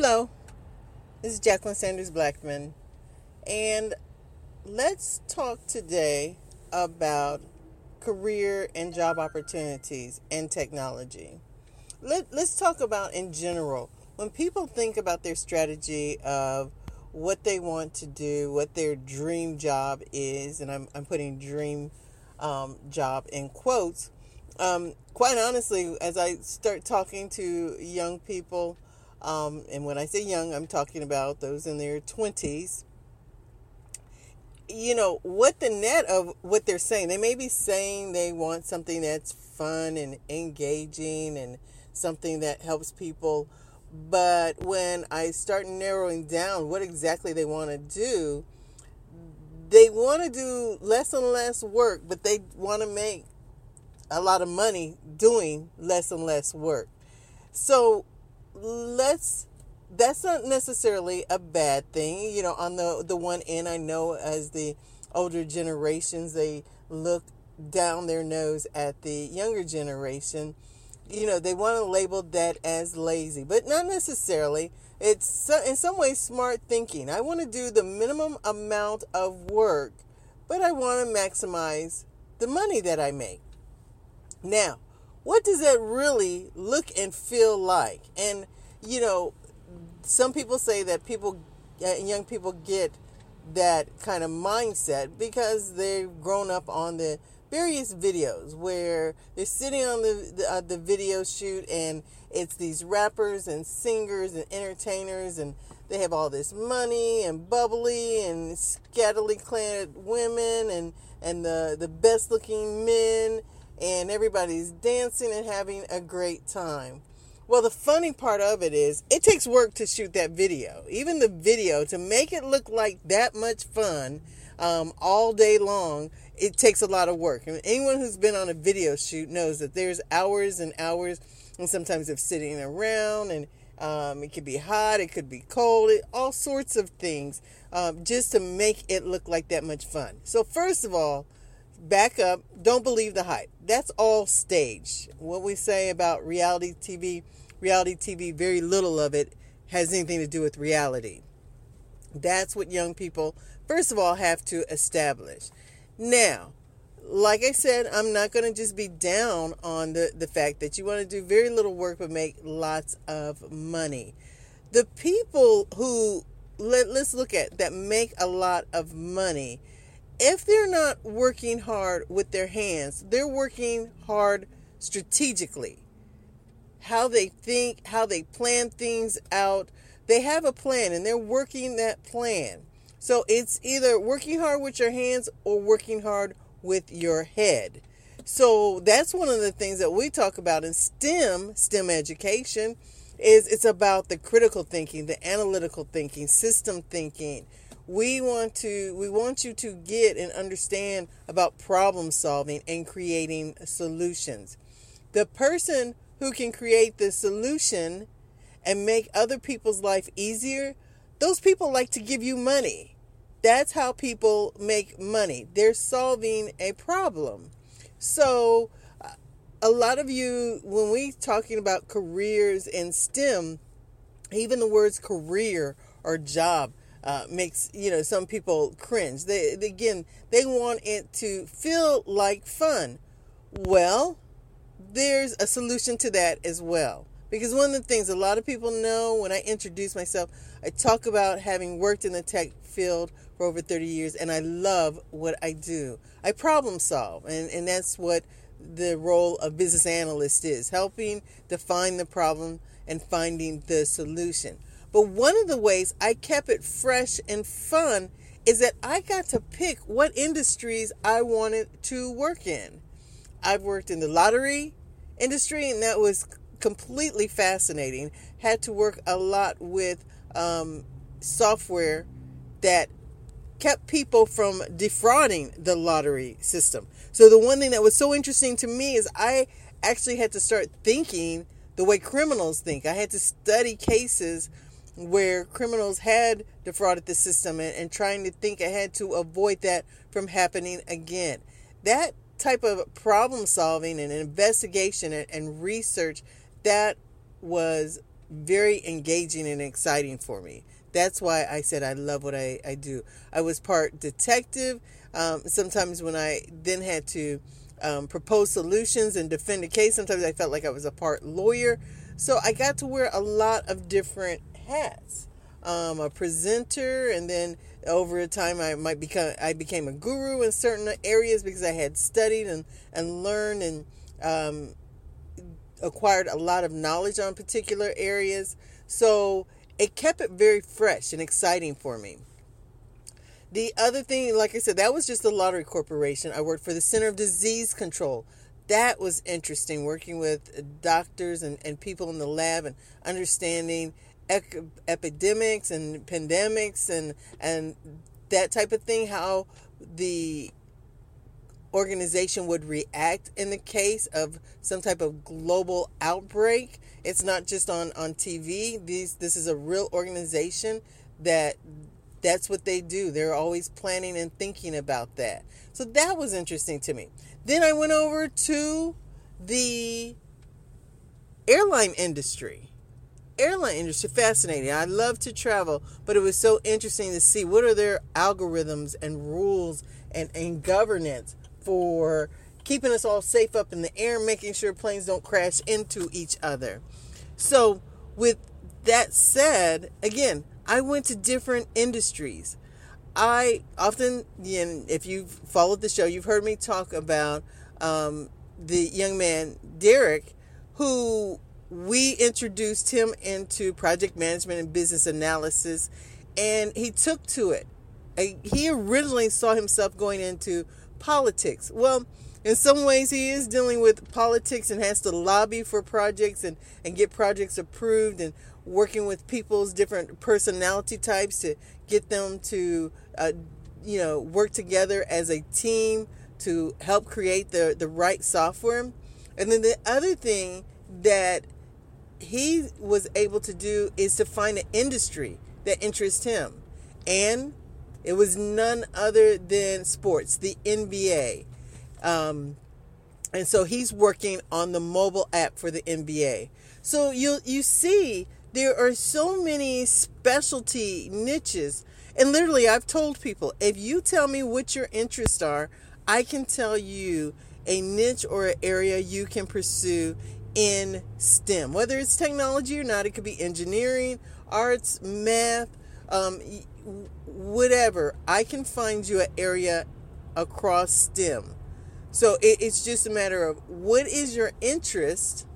Hello, this is Jacqueline Sanders Blackman, and let's talk today about career and job opportunities and technology. Let, let's talk about in general when people think about their strategy of what they want to do, what their dream job is, and I'm, I'm putting dream um, job in quotes. Um, quite honestly, as I start talking to young people, um, and when I say young, I'm talking about those in their 20s. You know, what the net of what they're saying, they may be saying they want something that's fun and engaging and something that helps people. But when I start narrowing down what exactly they want to do, they want to do less and less work, but they want to make a lot of money doing less and less work. So let's that's not necessarily a bad thing. You know, on the the one end, I know as the older generations they look down their nose at the younger generation. You know, they want to label that as lazy, but not necessarily. It's in some ways smart thinking. I want to do the minimum amount of work, but I want to maximize the money that I make. Now, what does that really look and feel like? And you know, some people say that people, uh, young people get that kind of mindset because they've grown up on the various videos where they're sitting on the the, uh, the video shoot and it's these rappers and singers and entertainers and they have all this money and bubbly and scantily clad women and and the the best looking men and everybody's dancing and having a great time. Well, the funny part of it is it takes work to shoot that video. Even the video to make it look like that much fun um, all day long, it takes a lot of work. And anyone who's been on a video shoot knows that there's hours and hours, and sometimes of sitting around, and um, it could be hot, it could be cold, it, all sorts of things, um, just to make it look like that much fun. So first of all, back up. Don't believe the hype. That's all staged. What we say about reality TV, reality TV, very little of it has anything to do with reality. That's what young people, first of all, have to establish. Now, like I said, I'm not going to just be down on the, the fact that you want to do very little work but make lots of money. The people who, let, let's look at, that make a lot of money, if they're not working hard with their hands, they're working hard strategically. How they think, how they plan things out. They have a plan and they're working that plan. So it's either working hard with your hands or working hard with your head. So that's one of the things that we talk about in STEM, STEM education, is it's about the critical thinking, the analytical thinking, system thinking, we want to we want you to get and understand about problem solving and creating solutions. The person who can create the solution and make other people's life easier those people like to give you money. That's how people make money. They're solving a problem. So uh, a lot of you when we talking about careers in stem even the words career or job uh, makes you know some people cringe. They, they again they want it to feel like fun. Well, there's a solution to that as well. Because one of the things a lot of people know when I introduce myself, I talk about having worked in the tech field for over 30 years and I love what I do. I problem solve, and, and that's what the role of business analyst is helping define the problem and finding the solution. But one of the ways I kept it fresh and fun is that I got to pick what industries I wanted to work in. I've worked in the lottery industry, and that was completely fascinating. Had to work a lot with um, software that kept people from defrauding the lottery system. So the one thing that was so interesting to me is I actually had to start thinking the way criminals think. I had to study cases where criminals had defrauded the system and, and trying to think ahead to avoid that from happening again. That type of problem solving and investigation and, and research that was very engaging and exciting for me. That's why I said I love what I, I do. I was part detective. Um, sometimes when I then had to um, propose solutions and defend a case, sometimes I felt like I was a part lawyer. So I got to wear a lot of different hats. Um, a presenter, and then over time I might become I became a guru in certain areas because I had studied and and learned and um, acquired a lot of knowledge on particular areas. So it kept it very fresh and exciting for me. The other thing, like I said, that was just the lottery corporation. I worked for the Center of Disease Control. That was interesting, working with doctors and, and people in the lab and understanding ec- epidemics and pandemics and, and that type of thing, how the organization would react in the case of some type of global outbreak. It's not just on, on TV. These this is a real organization that that's what they do. They're always planning and thinking about that. So that was interesting to me. Then I went over to the airline industry. Airline industry fascinating. I love to travel, but it was so interesting to see what are their algorithms and rules and, and governance for keeping us all safe up in the air, making sure planes don't crash into each other. So, with that said, again, I went to different industries. I often, if you've followed the show, you've heard me talk about um, the young man, Derek, who we introduced him into project management and business analysis, and he took to it. He originally saw himself going into politics. Well, in some ways, he is dealing with politics and has to lobby for projects and, and get projects approved and working with people's different personality types to get them to, uh, you know, work together as a team to help create the, the right software. And then the other thing that he was able to do is to find an industry that interests him. And it was none other than sports, the NBA. Um, and so he's working on the mobile app for the NBA. So you you see there are so many specialty niches. And literally I've told people, if you tell me what your interests are, I can tell you a niche or an area you can pursue in STEM. Whether it's technology or not, it could be engineering, arts, math, um, whatever. I can find you an area across STEM. So it, it's just a matter of what is your interest,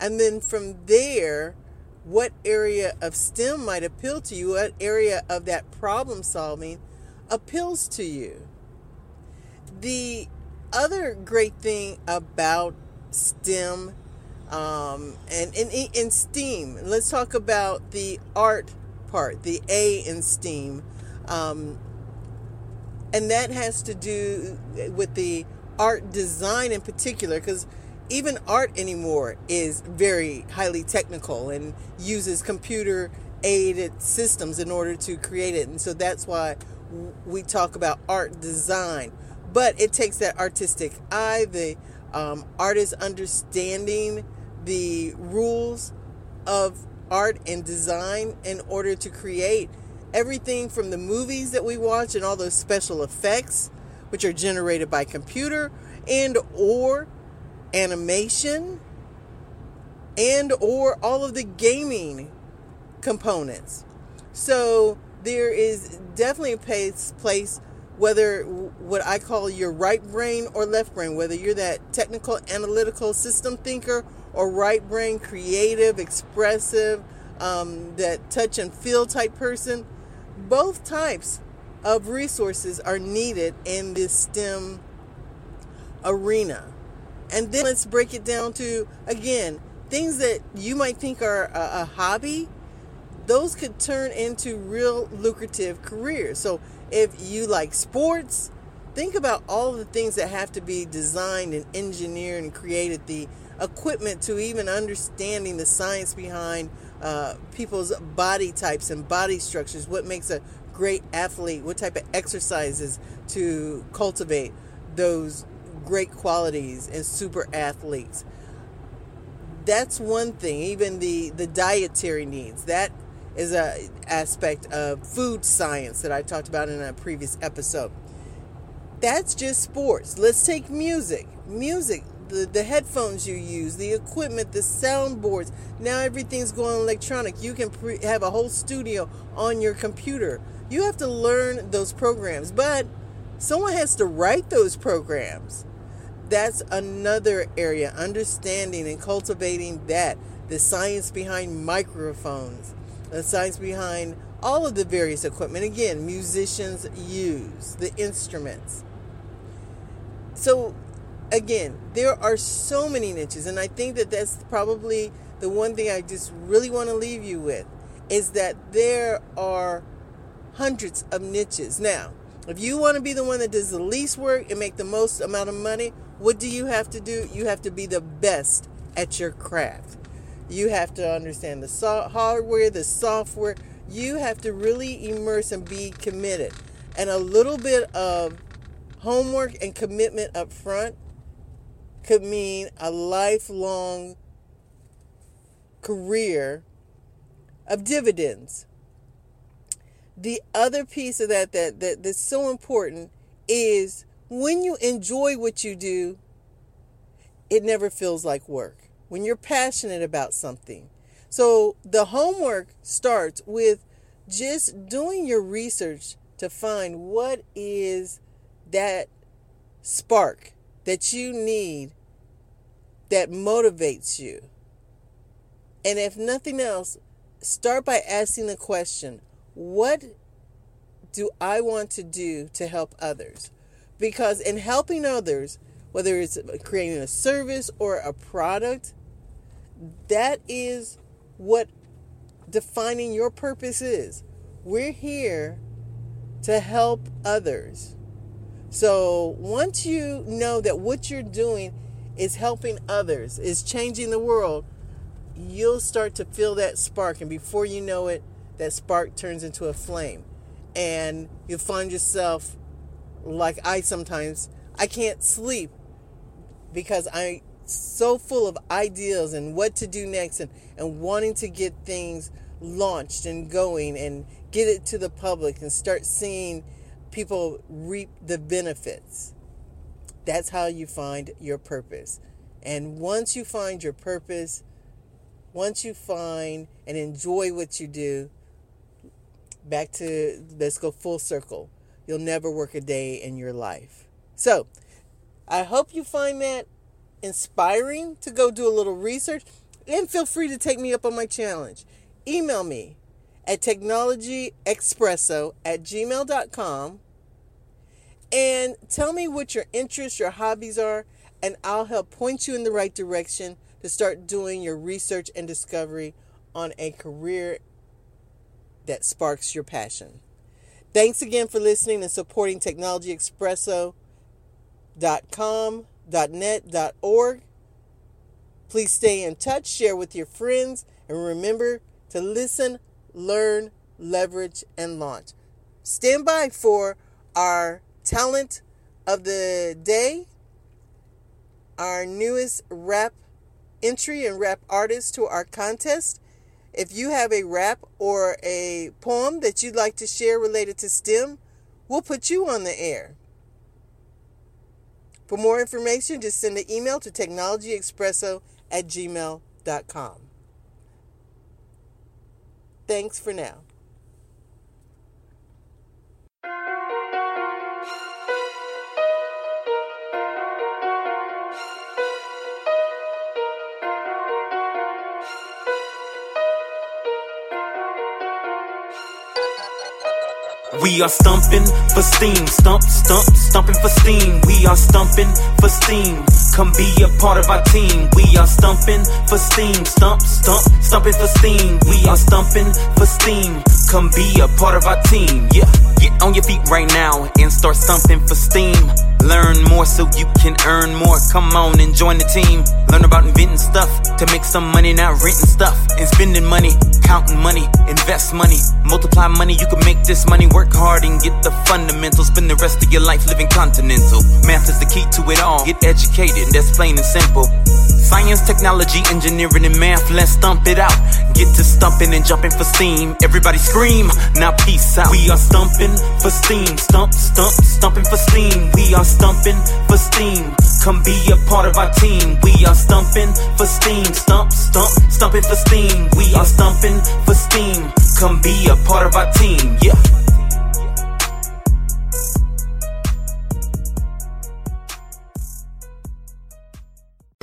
and then from there, what area of STEM might appeal to you, what area of that problem solving appeals to you. The other great thing about STEM um, and in STEAM, let's talk about the art part, the A in STEAM. Um, and that has to do with the art design in particular, because even art anymore is very highly technical and uses computer aided systems in order to create it. And so that's why we talk about art design. But it takes that artistic eye, the um, artist understanding the rules of art and design in order to create everything from the movies that we watch and all those special effects which are generated by computer and or animation and or all of the gaming components. So there is definitely a place, place whether what I call your right brain or left brain, whether you're that technical, analytical system thinker or right brain, creative, expressive, um, that touch and feel type person, both types of resources are needed in this STEM arena. And then let's break it down to again things that you might think are a, a hobby, those could turn into real lucrative careers. So if you like sports, think about all the things that have to be designed and engineered and created, the equipment to even understanding the science behind uh, people's body types and body structures, what makes a great athlete, what type of exercises to cultivate those great qualities and super athletes. That's one thing. Even the, the dietary needs. That is a aspect of food science that I talked about in a previous episode. That's just sports. Let's take music. Music, the, the headphones you use, the equipment, the soundboards. Now everything's going electronic. You can pre- have a whole studio on your computer. You have to learn those programs, but someone has to write those programs. That's another area, understanding and cultivating that. The science behind microphones, the science behind all of the various equipment. Again, musicians use the instruments. So, again, there are so many niches, and I think that that's probably the one thing I just really want to leave you with is that there are hundreds of niches. Now, if you want to be the one that does the least work and make the most amount of money, what do you have to do? You have to be the best at your craft. You have to understand the so- hardware, the software. You have to really immerse and be committed. And a little bit of homework and commitment up front could mean a lifelong career of dividends. The other piece of that, that, that that's so important is when you enjoy what you do, it never feels like work. When you're passionate about something. So the homework starts with just doing your research to find what is that spark that you need that motivates you. And if nothing else, start by asking the question what do I want to do to help others? Because in helping others, whether it's creating a service or a product, that is what defining your purpose is. We're here to help others. So once you know that what you're doing is helping others, is changing the world, you'll start to feel that spark. And before you know it, that spark turns into a flame. And you'll find yourself like I sometimes, I can't sleep because I'm so full of ideas and what to do next and, and wanting to get things launched and going and get it to the public and start seeing people reap the benefits. That's how you find your purpose. And once you find your purpose, once you find and enjoy what you do, back to let's go full circle. You'll never work a day in your life. So, I hope you find that inspiring to go do a little research and feel free to take me up on my challenge. Email me at technologyexpresso at gmail.com and tell me what your interests, your hobbies are, and I'll help point you in the right direction to start doing your research and discovery on a career that sparks your passion. Thanks again for listening and supporting technologyexpresso.com, .net, .org. Please stay in touch, share with your friends, and remember to listen, learn, leverage, and launch. Stand by for our talent of the day, our newest rap entry and rap artist to our contest. If you have a rap or a poem that you'd like to share related to STEM, we'll put you on the air. For more information, just send an email to technologyexpresso at gmail.com. Thanks for now. We are stumping for steam, stump, stump, stumping for steam. We are stumping for steam. Come be a part of our team. We are stumping for steam. Stump, stump, stumping for steam. We are stumping for steam. Come be a part of our team. Yeah, get on your feet right now and start stumping for steam. Learn more so you can earn more. Come on and join the team. Learn about inventing stuff to make some money, not renting stuff and spending money, counting money, invest money, multiply money. You can make this money, work hard and get the fundamentals. Spend the rest of your life living continental. Math is the key to it all. Get educated, that's plain and simple. Science, technology, engineering, and math, let's stump it out. Get to stumping and jumping for steam. Everybody scream, now peace out. We are stumping for steam. Stump, stump, stumping for steam. We are stumping for steam. Come be a part of our team. We are stumping for steam. Stump, stump, stumping for steam. We are stumping for steam. Come be a part of our team. Yeah.